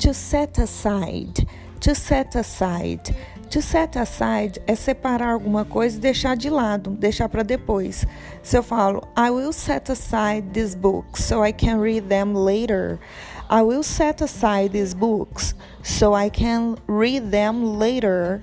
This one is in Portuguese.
To set aside. To set aside. To set aside é separar alguma coisa e deixar de lado, deixar para depois. Se eu falo, I will set aside these books so I can read them later. I will set aside these books so I can read them later.